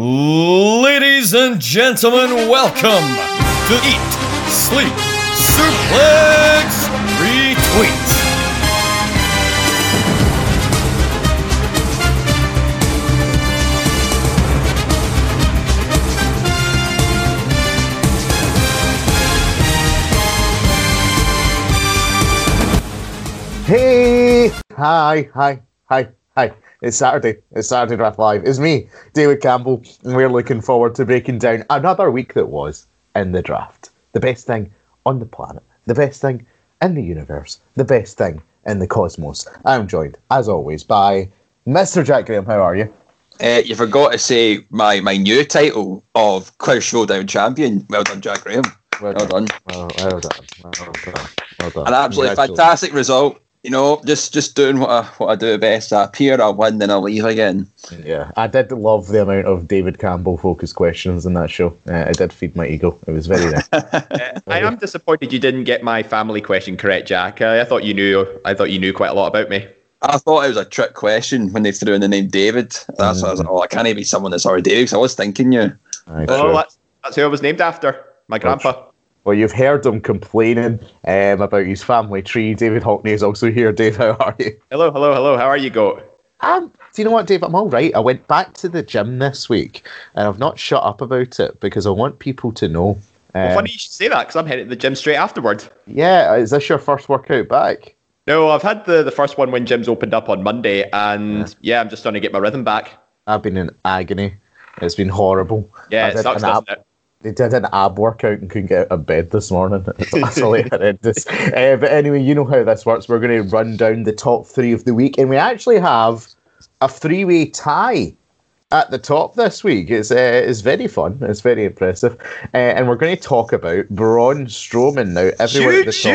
Ladies and gentlemen, welcome to Eat, Sleep, Suplex, Retweet. Hey! Hi, hi, hi, hi. It's Saturday. It's Saturday Draft Live. It's me, David Campbell, and we're looking forward to breaking down another week that was in the draft. The best thing on the planet, the best thing in the universe, the best thing in the cosmos. I'm joined, as always, by Mr. Jack Graham. How are you? Uh, you forgot to say my, my new title of Quiz Showdown champion. Well done, Jack Graham. Well, done. Well, well done. Well done. Well done. An absolutely fantastic result. You know, just just doing what I what I do best. I appear, I win, then I leave again. Yeah, I did love the amount of David Campbell focused questions in that show. Uh, it did feed my ego. It was very nice. Uh, I am disappointed you didn't get my family question correct, Jack. Uh, I thought you knew. I thought you knew quite a lot about me. I thought it was a trick question when they threw in the name David. That's why I was like, oh, I can't be someone that's already David. 'cause I was thinking you. Aye, Oh, sure. that's, that's who I was named after. My grandpa. Well, you've heard him complaining um, about his family tree. David Hockney is also here. Dave, how are you? Hello, hello, hello. How are you, Goat? Um, do you know what, Dave? I'm all right. I went back to the gym this week, and I've not shut up about it because I want people to know. Well, Um, funny you should say that because I'm heading to the gym straight afterward. Yeah, is this your first workout back? No, I've had the, the first one when gyms opened up on Monday, and yeah, I'm just trying to get my rhythm back. I've been in agony. It's been horrible. Yeah, I it sucks, doesn't it? They did an ab workout and couldn't get out of bed this morning. It's absolutely horrendous. Uh, but anyway, you know how this works. We're going to run down the top three of the week, and we actually have a three-way tie at the top this week. It's uh, it's very fun. It's very impressive, uh, and we're going to talk about Braun Strowman now. Everyone at the top.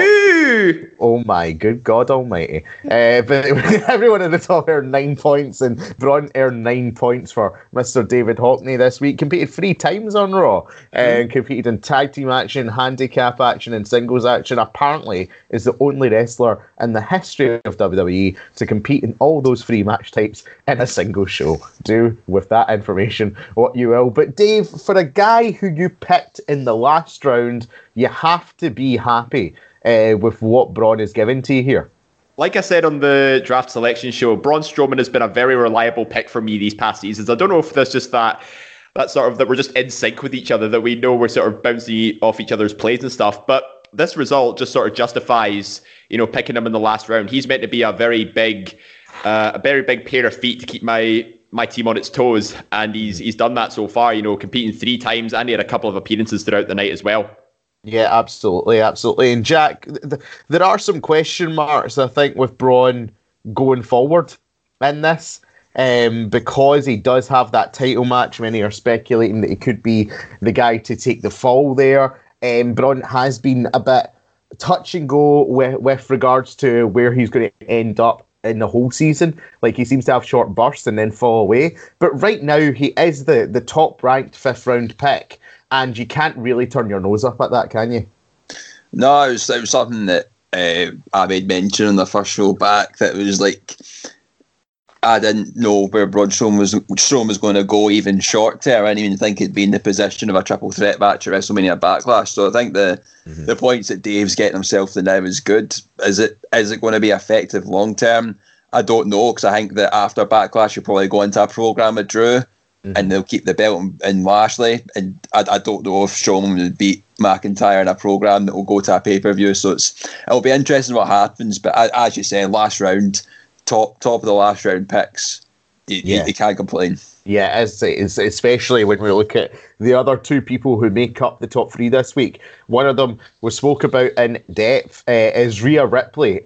Oh my good God Almighty! Uh, but everyone at the top earned nine points, and Braun earned nine points for Mr. David Hockney this week. Competed three times on Raw, and competed in tag team action, handicap action, and singles action. Apparently, is the only wrestler in the history of WWE to compete in all those three match types in a single show. Do with that information what you will. But Dave, for a guy who you picked in the last round, you have to be happy uh, with what Braun is given to you here. Like I said on the draft selection show, Braun Strowman has been a very reliable pick for me these past seasons. I don't know if there's just that that sort of that we're just in sync with each other, that we know we're sort of bouncing off each other's plays and stuff. But this result just sort of justifies, you know, picking him in the last round. He's meant to be a very big, uh, a very big pair of feet to keep my my team on its toes, and he's he's done that so far. You know, competing three times, and he had a couple of appearances throughout the night as well. Yeah, absolutely, absolutely. And Jack, th- th- there are some question marks, I think, with Braun going forward in this. Um, because he does have that title match, many are speculating that he could be the guy to take the fall there. Um, Braun has been a bit touch and go with, with regards to where he's going to end up in the whole season. Like he seems to have short bursts and then fall away. But right now, he is the, the top ranked fifth round pick, and you can't really turn your nose up at that, can you? No, it was, it was something that uh, I made mention in the first show back that was like I didn't know where Braun Strowman was Strowman was going to go even short term. I didn't even think he'd be in the position of a triple threat match at WrestleMania Backlash. So I think the the points that Dave's getting himself to now is good. Is it is it going to be effective long term? I don't know because I think that after Backlash you'll probably go into a program with Drew and they'll keep the belt in, in Lashley. And I, I don't know if Strowman would beat McIntyre in a program that will go to a pay per view. So it's it'll be interesting what happens. But as you said, last round, top top of the last round picks, you, you- Yeah. you can't complain. Yeah, it's, it's especially when we look at the other two people who make up the top three this week. One of them we spoke about in depth uh, is Rhea Ripley.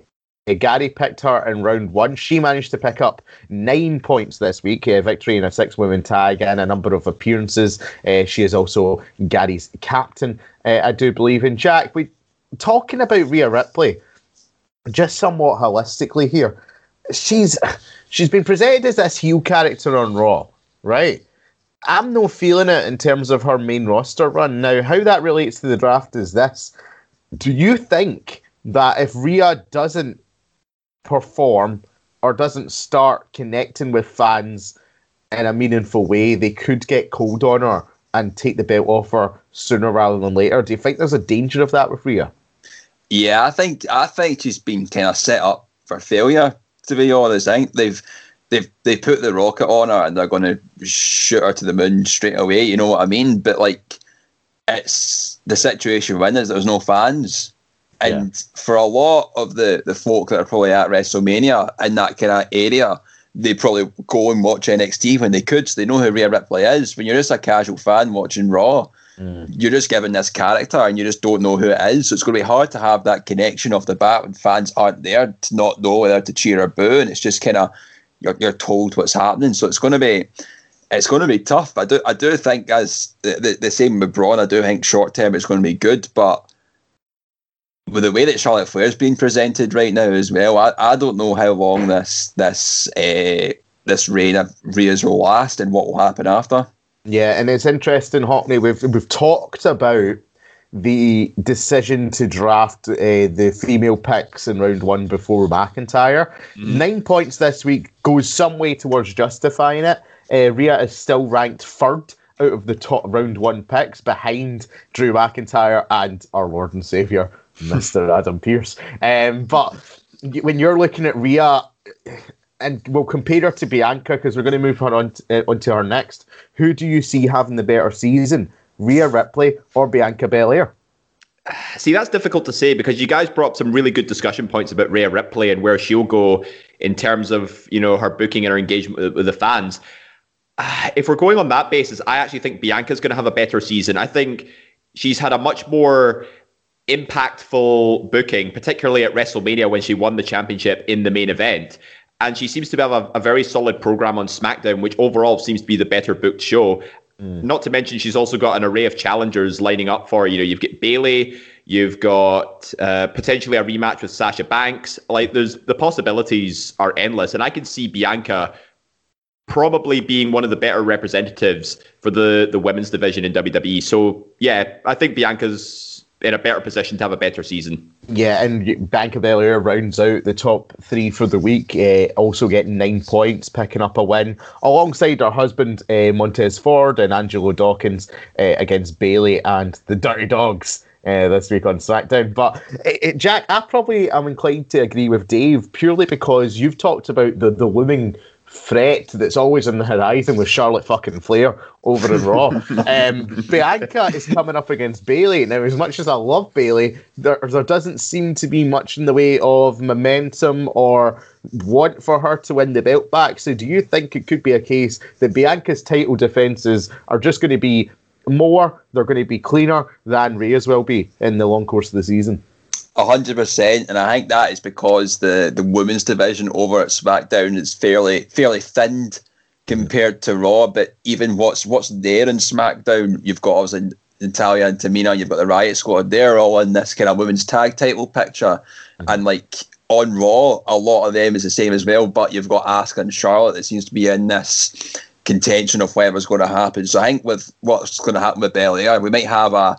Gary picked her in round one. She managed to pick up nine points this week, a victory in a six women tag and a number of appearances. Uh, she is also Gary's captain, uh, I do believe. And Jack, we talking about Rhea Ripley, just somewhat holistically here. She's she's been presented as this heel character on Raw, right? I'm no feeling it in terms of her main roster run. Now, how that relates to the draft is this. Do you think that if Rhea doesn't perform or doesn't start connecting with fans in a meaningful way, they could get cold on her and take the belt off her sooner rather than later. Do you think there's a danger of that with Rhea? Yeah, I think I think she's been kind of set up for failure. To be honest, I think they've they've they put the rocket on her and they're going to shoot her to the moon straight away. You know what I mean? But like, it's the situation when is there's no fans, and yeah. for a lot of the the folk that are probably at WrestleMania in that kind of area, they probably go and watch NXT when they could. So they know who Rhea Ripley is. When you're just a casual fan watching Raw, mm. you're just given this character and you just don't know who it is. So it's going to be hard to have that connection off the bat when fans aren't there to not know whether to cheer or boo. And it's just kind of you're, you're told what's happening. So it's going to be it's going to be tough. I do I do think as the, the, the same with Braun, I do think short term it's going to be good, but with the way that Charlotte Flair's being presented right now as well, I, I don't know how long this this uh, this reign of Rhea's will last and what will happen after. Yeah, and it's interesting, Hockney. We've we've talked about the decision to draft uh, the female picks in round one before McIntyre. Mm. Nine points this week goes some way towards justifying it. Uh, Rhea is still ranked third out of the top round one picks behind Drew McIntyre and our Lord and Saviour Mr. Adam Pearce. Um, but when you're looking at Rhea, and we'll compare her to Bianca because we're going to move her on to, uh, onto next. Who do you see having the better season, Rhea Ripley or Bianca Belair? See, that's difficult to say because you guys brought up some really good discussion points about Rhea Ripley and where she'll go in terms of you know her booking and her engagement with, with the fans. if we're going on that basis, I actually think Bianca's going to have a better season. I think she's had a much more impactful booking, particularly at WrestleMania when she won the championship in the main event. And she seems to have a, a very solid program on SmackDown, which overall seems to be the better booked show. Mm. Not to mention, she's also got an array of challengers lining up for You know, you've got Bayley, you've got uh, potentially a rematch with Sasha Banks. Like, there's the possibilities are endless, and I can see Bianca probably being one of the better representatives for the the women's division in WWE. So yeah, I think Bianca's in a better position to have a better season. Yeah, and Bianca Belair rounds out the top three for the week, uh, also getting nine points, picking up a win alongside her husband uh, Montez Ford and Angelo Dawkins uh, against Bayley and the Dirty Dogs. This week on SmackDown. But Jack, I probably am inclined to agree with Dave purely because you've talked about the, the looming threat that's always on the horizon with Charlotte fucking Flair over in Raw. um, Bianca is coming up against Bayley. Now, as much as I love Bayley, there, there doesn't seem to be much in the way of momentum or want for her to win the belt back. So, do you think it could be a case that Bianca's title defenses are just going to be more, they're going to be cleaner than Rhea's will be in the long course of the season? Hundred percent, and I think that is because the the women's division over at SmackDown is fairly fairly thinned compared to Raw. But even what's what's there in SmackDown, you've got obviously Natalya and Tamina, you've got the Riot Squad. They're all in this kind of women's tag title picture, mm-hmm. and like on Raw, a lot of them is the same as well. But you've got Asuka and Charlotte that seems to be in this contention of whatever's going to happen. So I think with what's going to happen with Belair, we might have a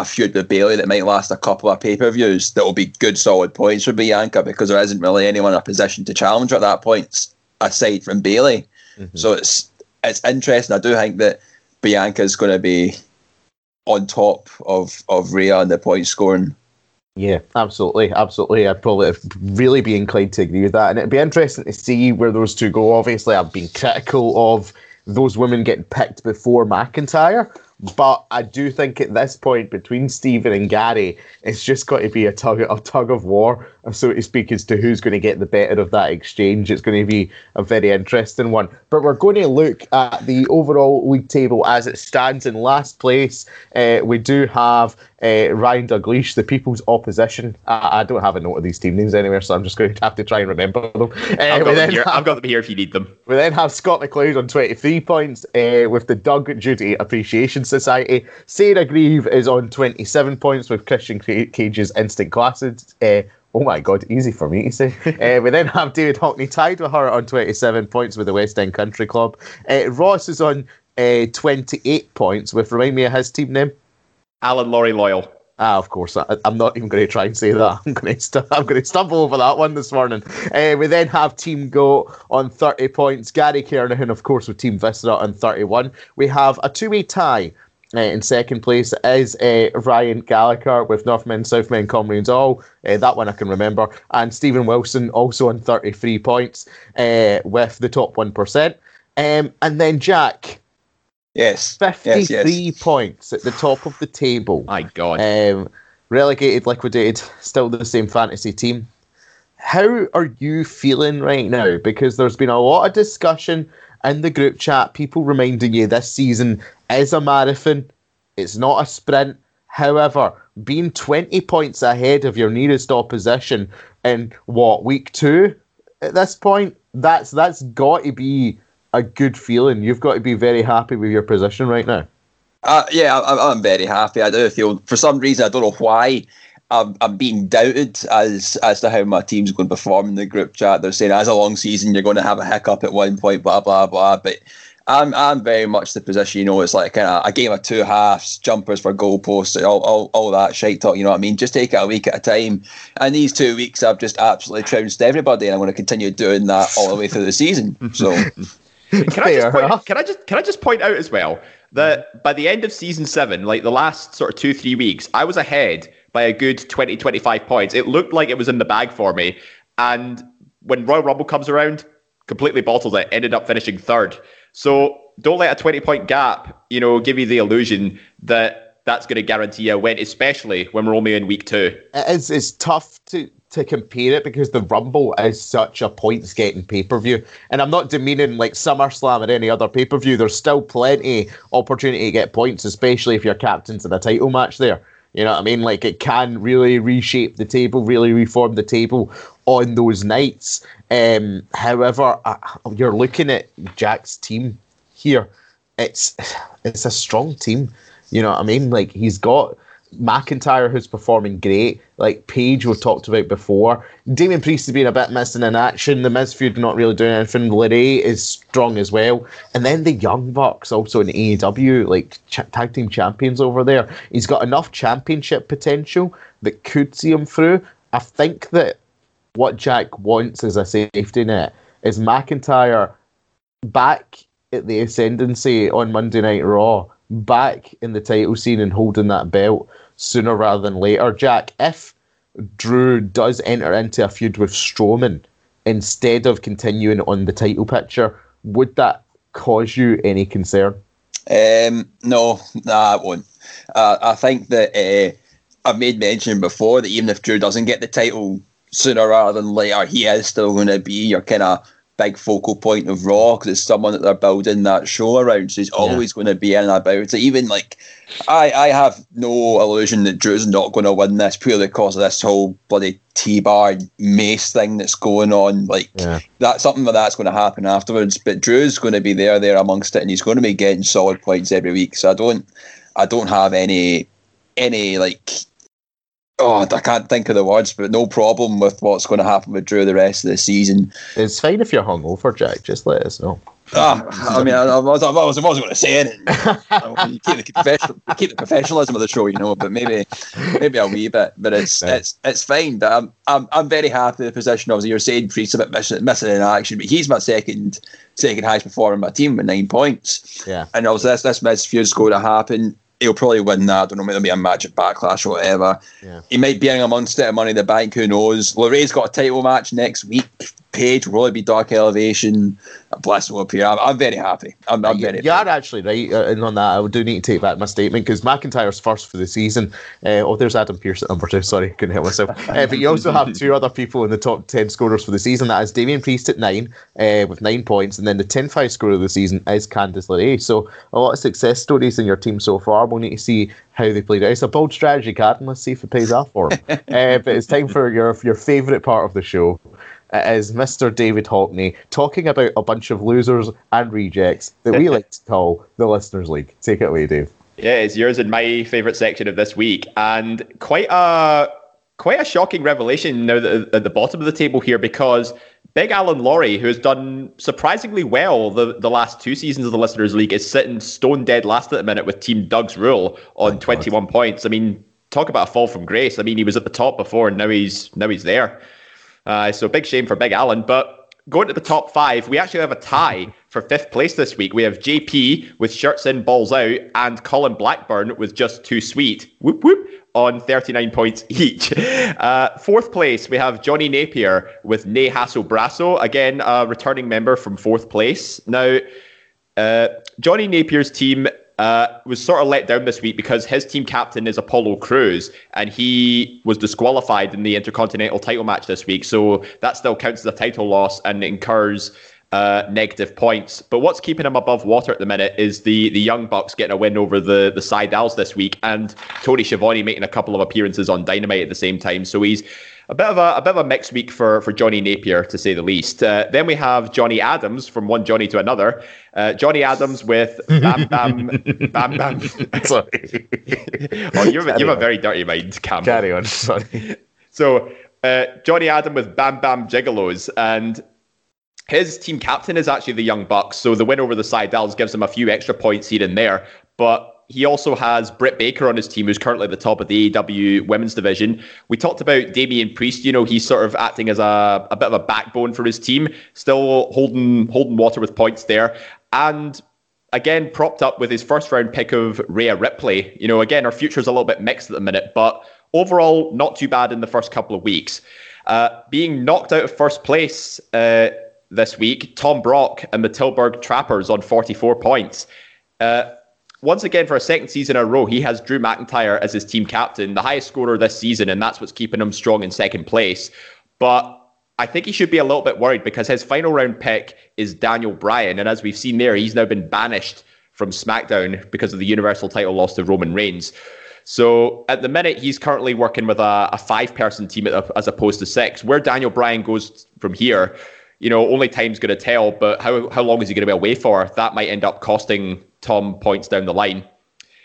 a feud with Bayley that might last a couple of pay per views that will be good solid points for Bianca because there isn't really anyone in a position to challenge her at that point aside from Bayley. Mm-hmm. So it's it's interesting. I do think that Bianca is going to be on top of of Rhea in the point scoring. Yeah, absolutely, absolutely. I'd probably really be inclined to agree with that, and it'd be interesting to see where those two go. Obviously, I've been critical of those women getting picked before McIntyre. But I do think at this point between Stephen and Gary, it's just got to be a tug a tug of war, so to speak, as to who's going to get the better of that exchange. It's going to be a very interesting one. But we're going to look at the overall league table as it stands in last place. Uh, we do have uh, Ryan Dalglish, the People's Opposition. I, I, don't have a note of these team names anywhere, so I'm just going to have to try and remember them. Uh, I've, got them here. Have, I've got them here if you need them. We then have Scott McLeod on 23 points uh, with the Doug Judy Appreciation Society. Sarah Grieve is on 27 points with Christian Cage's Instant Classes. Uh, Oh my god, easy for me to say. uh, we then have David Hockney tied with her on 27 points with the West End Country Club. Uh, Ross is on uh, 28 points with, remind me of his team name. Alan Laurie Loyal. Ah, of course. I, am not even going to try and say that. I'm going to st- to stumble over that one this morning. Uh, we then have Team Go on 30 points. Gary Kernahan, of course, with Team Viscera on 31. We have a two-way tie. Uh, in second place is uh, Ryan Gallagher with Northmen, Southmen, Comrades all. Uh, that one I can remember. And Stephen Wilson also on 33 points with the top 1%. Um, and then Jack, Yes. 53 yes, yes. points at the top of the table. My God. Um, relegated, liquidated, still the same fantasy team. How are you feeling right now? Because there's been a lot of discussion in the group chat, people reminding you this season is a marathon, it's not a sprint. However, being 20 points ahead of your nearest opposition in what, week two at this point, that's that's got to be a good feeling. You've got to be very happy with your position right now. Uh, yeah, I'm, I'm very happy. I do feel, for some reason, I don't know why, I'm, I'm being doubted as as to how my team's going to perform in the group chat. They're saying, as a long season, you're going to have a hiccup at one point, blah, blah, blah. But I'm I'm very much the position, you know, it's like of a game of two halves, jumpers for goalposts, all, all, all that shite talk, you know what I mean? Just take it a week at a time. And these two weeks, I've just absolutely trounced everybody, and I'm going to continue doing that all the way through the season. So. can I just point, can I just can I just point out as well that by the end of season seven, like the last sort of two three weeks, I was ahead by a good 20, 25 points. It looked like it was in the bag for me, and when Royal Rumble comes around, completely bottled it. Ended up finishing third. So don't let a twenty point gap, you know, give you the illusion that that's going to guarantee a win, especially when we're only in week two. It's it's tough to to compare it because the Rumble is such a points getting pay per view. And I'm not demeaning like SummerSlam or any other pay per view. There's still plenty opportunity to get points, especially if you're captains in a title match there. You know what I mean? Like it can really reshape the table, really reform the table on those nights. Um, however, uh, you're looking at Jack's team here. It's it's a strong team. You know what I mean? Like he's got McIntyre who's performing great. Like Page we've talked about before. Damian Priest has been a bit missing in action. The Miz feud not really doing anything. LeRae is strong as well. And then the Young Bucks also in AEW, like ch- tag team champions over there. He's got enough championship potential that could see him through. I think that what Jack wants as a safety net is McIntyre back at the ascendancy on Monday Night Raw, back in the title scene and holding that belt sooner rather than later. Jack, if Drew does enter into a feud with Strowman instead of continuing on the title picture, would that cause you any concern? Um, no, nah, won't. Uh, I think that uh, I've made mention before that even if Drew doesn't get the title sooner rather than later, he is still going to be your kind of big focal point of Raw because it's someone that they're building that show around. So he's always yeah. going to be in and about it. Even like, I, I have no illusion that Drew's not going to win this purely because of this whole bloody T bar mace thing that's going on. Like, yeah. that's something like that's going to happen afterwards. But Drew's going to be there, there amongst it, and he's going to be getting solid points every week. So I don't, I don't have any, any like Oh, I can't think of the words, but no problem with what's going to happen with Drew the rest of the season. It's fine if you're hungover, Jack. Just let us know. Ah, I mean, I, I, was, I, was, I wasn't going to say anything. you keep the, professional, keep the professionalism of the show, you know, but maybe maybe a wee bit. But it's it's it's fine. But I'm I'm, I'm very happy with the position. Obviously, you're saying Priest's a bit missing, missing in action, but he's my second second highest performer in my team with nine points. Yeah. And obviously, this this Miz feud's going to happen he'll probably win that. I don't know, maybe there'll be a magic backlash or whatever. Yeah. He might be in amongst it of money in the bank, who knows? LeRae's got a title match next week. Page will probably be Dark Elevation. Bless will appear. I'm, I'm very happy. I'm, I'm very. You are actually right uh, and on that. I do need to take back my statement because McIntyre's first for the season. Uh, oh, there's Adam Pearce at number two. Sorry, couldn't help myself. Uh, but you also have two other people in the top ten scorers for the season. That is Damian Priest at nine uh, with nine points, and then the 10-5 scorer of the season is Candice LeRae. So a lot of success stories in your team so far. We'll need to see how they played out. It's a bold strategy, Cad, let's see if it pays off for them. uh, but it's time for your your favourite part of the show. It is Mr. David Hockney talking about a bunch of losers and rejects that we like to call the Listeners League. Take it away, Dave. Yeah, it's yours and my favourite section of this week, and quite a quite a shocking revelation now that at the bottom of the table here because Big Alan Laurie, who has done surprisingly well the, the last two seasons of the Listeners League, is sitting stone dead last at the minute with Team Doug's Rule on 21 points. I mean, talk about a fall from grace. I mean, he was at the top before, and now he's now he's there. Uh, so big shame for Big Alan. But going to the top five, we actually have a tie for fifth place this week. We have JP with shirts in, balls out, and Colin Blackburn with just too sweet. Whoop whoop on 39 points each. Uh, fourth place, we have Johnny Napier with Ne Hassel Brasso, again, a returning member from fourth place. Now, uh, Johnny Napier's team uh, was sort of let down this week because his team captain is Apollo Crews and he was disqualified in the Intercontinental title match this week. So that still counts as a title loss and incurs uh, negative points. But what's keeping him above water at the minute is the the Young Bucks getting a win over the the Sydals this week and Tony Schiavone making a couple of appearances on Dynamite at the same time. So he's a bit of a, a bit of a mixed week for, for Johnny Napier, to say the least. Uh, then we have Johnny Adams from one Johnny to another. Uh, Johnny Adams with Bam Bam Bam Bam. Sorry. oh, you have, you have a very dirty mind, Cam. Carry on. Sorry. So uh, Johnny Adam with Bam Bam Gigolos and his team captain is actually the Young Bucks. So the win over the Sydals gives him a few extra points here and there. But he also has Britt Baker on his team, who's currently at the top of the AEW women's division. We talked about Damian Priest. You know, he's sort of acting as a, a bit of a backbone for his team, still holding holding water with points there. And again, propped up with his first round pick of Rhea Ripley. You know, again, our future's a little bit mixed at the minute, but overall, not too bad in the first couple of weeks. Uh, being knocked out of first place uh, this week, Tom Brock and the Tilburg Trappers on 44 points. Uh, once again, for a second season in a row, he has Drew McIntyre as his team captain, the highest scorer this season, and that's what's keeping him strong in second place. But I think he should be a little bit worried because his final round pick is Daniel Bryan. And as we've seen there, he's now been banished from SmackDown because of the Universal title loss to Roman Reigns. So at the minute, he's currently working with a, a five person team as opposed to six. Where Daniel Bryan goes from here, you know, only time's going to tell. But how, how long is he going to be away for? That might end up costing Tom points down the line.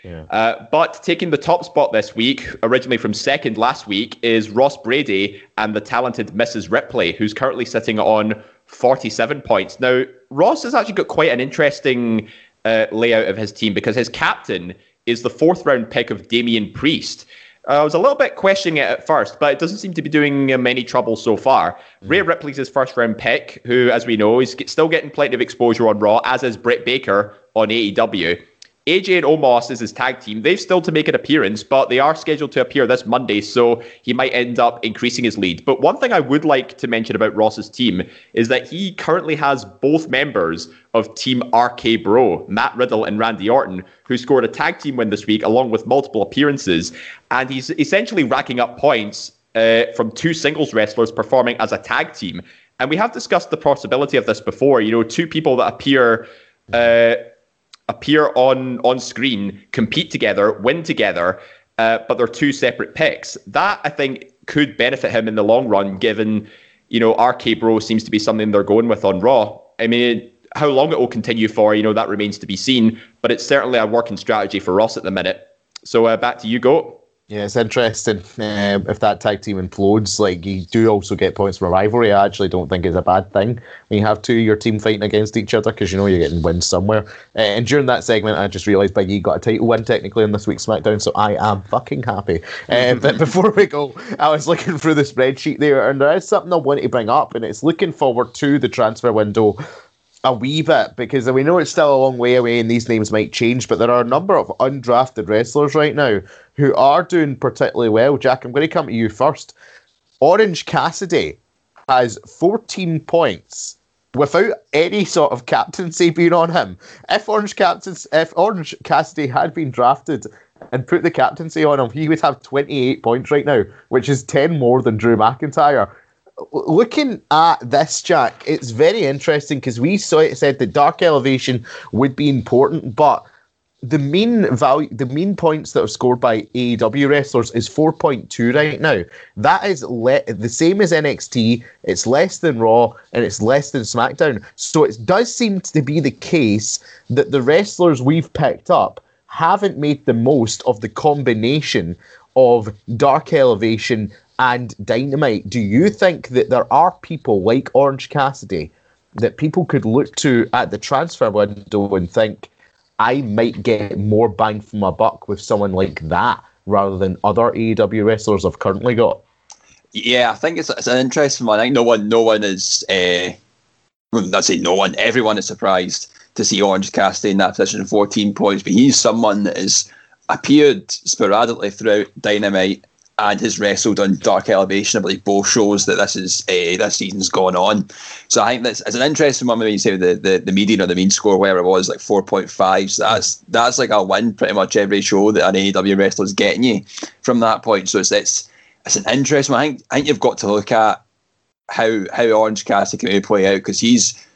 Yeah. Uh, but taking the top spot this week, originally from second last week, is Ross Brady and the talented Mrs. Ripley, who's currently sitting on 47 points. Now, Ross has actually got quite an interesting uh, layout of his team because his captain is the fourth round pick of Damian Priest. I was a little bit questioning it at first, but it doesn't seem to be doing him any trouble so far. Mm. Rhea Ripley's his first round pick, who, as we know, is still getting plenty of exposure on Raw, as is Britt Baker on AEW. AJ and Omos is his tag team. They've still to make an appearance, but they are scheduled to appear this Monday, so he might end up increasing his lead. But one thing I would like to mention about Ross's team is that he currently has both members of Team RK Bro, Matt Riddle and Randy Orton, who scored a tag team win this week along with multiple appearances. And he's essentially racking up points uh, from two singles wrestlers performing as a tag team. And we have discussed the possibility of this before. You know, two people that appear. Uh, appear on on screen, compete together, win together, uh, but they're two separate picks. That I think could benefit him in the long run, given you know RK Bro seems to be something they're going with on Raw. I mean, how long it will continue for, you know, that remains to be seen. But it's certainly a working strategy for Ross at the minute. So uh, back to you, go. Yeah, it's interesting um, if that tag team implodes. Like you do also get points from a rivalry. I actually don't think is a bad thing when you have two of your team fighting against each other because you know you're getting wins somewhere. Uh, and during that segment, I just realised Big E got a title win technically on this week's SmackDown, so I am fucking happy. Um, but before we go, I was looking through the spreadsheet there, and there is something I want to bring up, and it's looking forward to the transfer window a wee bit because we know it's still a long way away and these names might change, but there are a number of undrafted wrestlers right now who are doing particularly well. Jack, I'm going to come to you first. Orange Cassidy has 14 points without any sort of captaincy being on him. If Orange Captains, if Orange Cassidy had been drafted and put the captaincy on him, he would have 28 points right now, which is 10 more than Drew McIntyre looking at this, Jack, it's very interesting because we saw it said that dark elevation would be important, but the mean value, the mean points that are scored by AEW wrestlers is 4.2 right now. That is le- the same as NXT. It's less than Raw and it's less than SmackDown. So it does seem to be the case that the wrestlers we've picked up haven't made the most of the combination of dark elevation and Dynamite, do you think that there are people like Orange Cassidy that people could look to at the transfer window and think, I might get more bang for my buck with someone like that rather than other AEW wrestlers I've currently got. Yeah, I think it's, it's an interesting one. I think no one, no one is. Uh, let's say no one. Everyone is surprised to see Orange Cassidy in that position, 14 points. But he's someone that has appeared sporadically throughout Dynamite and has wrestled on Dark Elevation. I believe both shows that this is uh, this season's gone on. So I think that's it's an interesting one when you say the, the, the median or the mean score, where it was like 4.5. So that's that's like a win pretty much every show that an AEW wrestler is getting you from that point. So it's it's it's an interesting. One. I think I think you've got to look at how how Orange Cassidy can play out because he's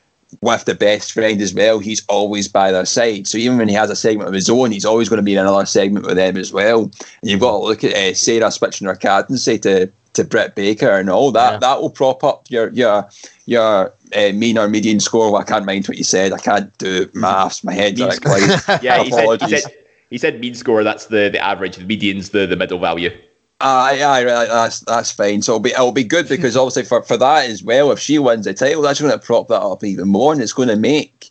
with the best friend as well. He's always by their side. So even when he has a segment of his own, he's always going to be in another segment with them as well. And you've got to look at uh, Sarah switching her captaincy to to Britt Baker and all that. Yeah. That will prop up your your your uh, mean or median score. Well, I can't mind what you said. I can't do maths. My head's like yeah. He said, he said he said mean score. That's the the average. The median's the the middle value. Uh, yeah, that's that's fine. So it'll be it'll be good because obviously for, for that as well, if she wins the title, that's going to prop that up even more, and it's going to make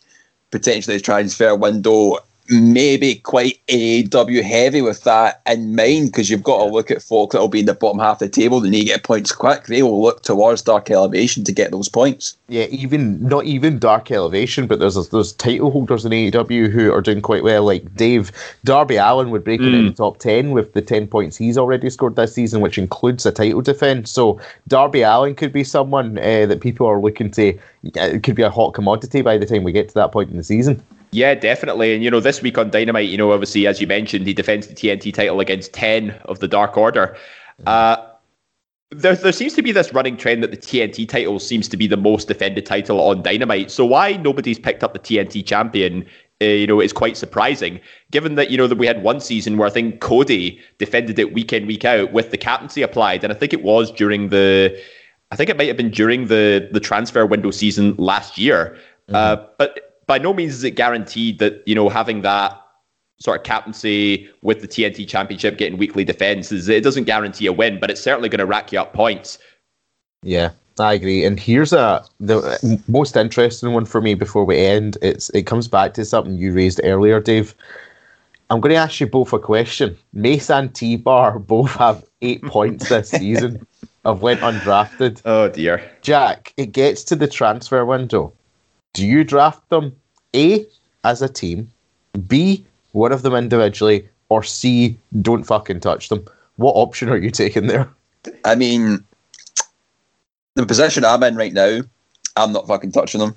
potentially the transfer window maybe quite AEW heavy with that in mind because you've got to look at folk that will be in the bottom half of the table and need to get points quick. They will look towards Dark Elevation to get those points. Yeah, even not even Dark Elevation, but there's those title holders in AEW who are doing quite well. Like Dave Darby Allin would break mm. in the top ten with the ten points he's already scored this season, which includes a title defense. So Darby Allin could be someone uh, that people are looking to. Uh, it could be a hot commodity by the time we get to that point in the season. Yeah, definitely. And, you know, this week on Dynamite, you know, obviously, as you mentioned, he defends the TNT title against 10 of the Dark Order. Uh, there, there seems to be this running trend that the TNT title seems to be the most defended title on Dynamite. So why nobody's picked up the TNT champion, uh, you know, is quite surprising. Given that you know that we had one season where I think Cody defended it week in week out with the captaincy applied, and I think it was during the, I think it might have been during the the transfer window season last year. Mm-hmm. Uh, but by no means is it guaranteed that you know having that sort of captaincy with the TNT Championship, getting weekly defenses, it doesn't guarantee a win, but it's certainly going to rack you up points. Yeah, I agree. And here's a the most interesting one for me before we end. It's it comes back to something you raised earlier, Dave. I'm going to ask you both a question. Mace and T Bar both have eight points this season. I've went undrafted. Oh dear, Jack. It gets to the transfer window. Do you draft them A as a team, B one of them individually, or C don't fucking touch them? What option are you taking there? I mean, the position I'm in right now, I'm not fucking touching them.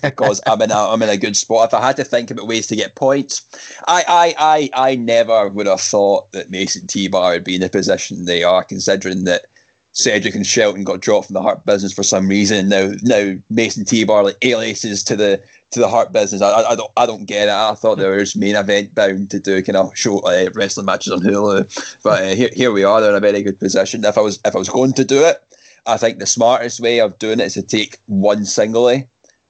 Because I'm in a I'm in a good spot. If I had to think about ways to get points, I I I, I never would have thought that Mace and T Bar would be in the position they are, considering that Cedric and Shelton got dropped from the Hurt business for some reason. Now, now Mace and T Bar like aliases to the to the Hurt business. I, I don't I don't get it. I thought there was main event bound to do kind of show uh, wrestling matches on Hulu, but uh, here here we are. They're in a very good position. If I was if I was going to do it, I think the smartest way of doing it is to take one singly.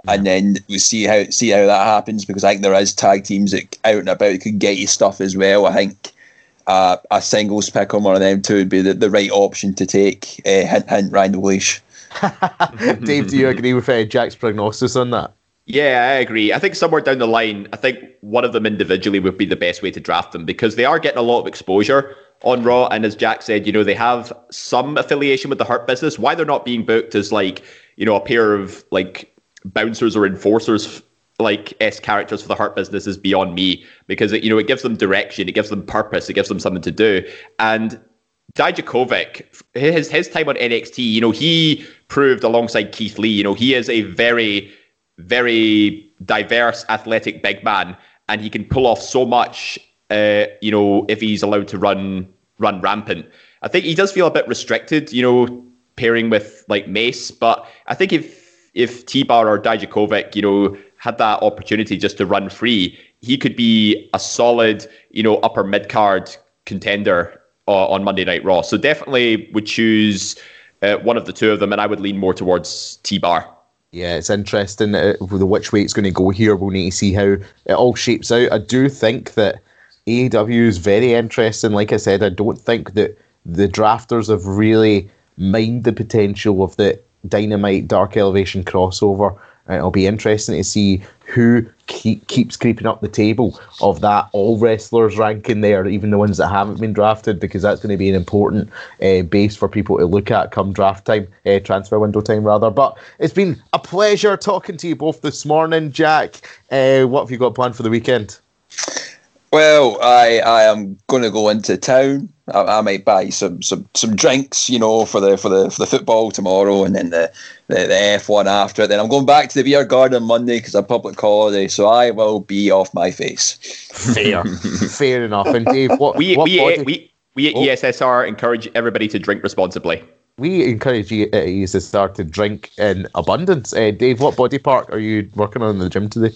And then we see how see how that happens because I think there is tag teams that out and about that could get you stuff as well. I think uh, a singles pick on one of them two would be the, the right option to take. Uh, hint, hint, Ryan Dalglish. Dave, do you agree with uh, Jack's prognosis on that? Yeah, I agree. I think somewhere down the line, I think one of them individually would be the best way to draft them because they are getting a lot of exposure on Raw. And as Jack said, you know, they have some affiliation with the Hurt business. Why they're not being booked as like, you know, a pair of like bouncers or enforcers like S characters for the Hurt business is beyond me because it, you know it gives them direction, it gives them purpose, it gives them something to do. And Dijakovic, his his time on NXT, you know, he proved alongside Keith Lee, you know, he is a very, very diverse athletic big man, and he can pull off so much. Uh, you know, if he's allowed to run run rampant, I think he does feel a bit restricted. You know, pairing with like Mace, but I think if if T Bar or Dijakovic, you know, had that opportunity just to run free, he could be a solid, you know, upper mid card contender uh, on Monday Night Raw. So definitely would choose uh, one of the two of them, and I would lean more towards T Bar. Yeah, it's interesting uh, which way it's going to go here. We'll need to see how it all shapes out. I do think that AEW is very interesting. Like I said, I don't think that the drafters have really mined the potential of the Dynamite Dark Elevation crossover. It'll be interesting to see who keep, keeps creeping up the table of that all wrestlers ranking there, even the ones that haven't been drafted, because that's going to be an important uh, base for people to look at come draft time, uh, transfer window time rather. But it's been a pleasure talking to you both this morning, Jack. Uh, what have you got planned for the weekend? Well, I I am going to go into town. I, I, might buy some, some some drinks, you know, for the for the for the football tomorrow, and then the the, the F one after it. Then I'm going back to the beer garden Monday because a public holiday, so I will be off my face. Fair, fair enough. And Dave, what we what we, body- we we at Oh. ESSR encourage everybody to drink responsibly. we encourage you uh, you to start to drink in abundance. Uh, Dave, what body part are you working on in the gym today?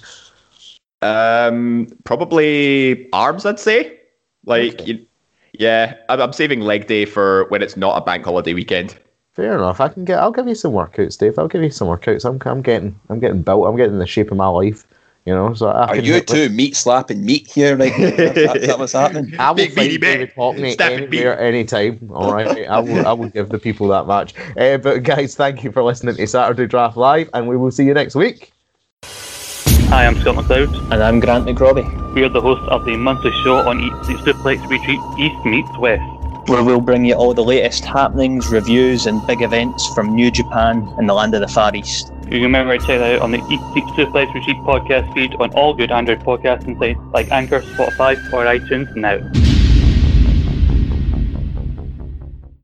Um, probably arms, I'd say. Like, Okay. you, yeah, I'm, I'm saving leg day for when it's not a bank holiday weekend. Fair enough. I can get. I'll give you some workouts, Dave. I'll give you some workouts. I'm. I'm getting. I'm getting built. I'm getting the shape of my life. You know. So I Are can you hit- two meat slapping meat here? Right? now? Is that, is that what's happening? I will Big fight meaty David man. Hockney Stabbing me. anywhere, anytime. All right, I will. I will give the people that match. Uh, but guys, thank you for listening to Saturday Draft Live, and we will see you next week. Hi, I'm Scott McLeod. And I'm Grant McRobbie, We are the hosts of the monthly show on Eat Sleep Suplex Retweet East Meets West. where we'll bring you all the latest happenings, reviews, and big events from New Japan and the land of the Far East. You can remember to check that out on the Eat Sleep Suplex Retweet podcast feed on all good Android podcasting sites like Anchor, Spotify, or iTunes now.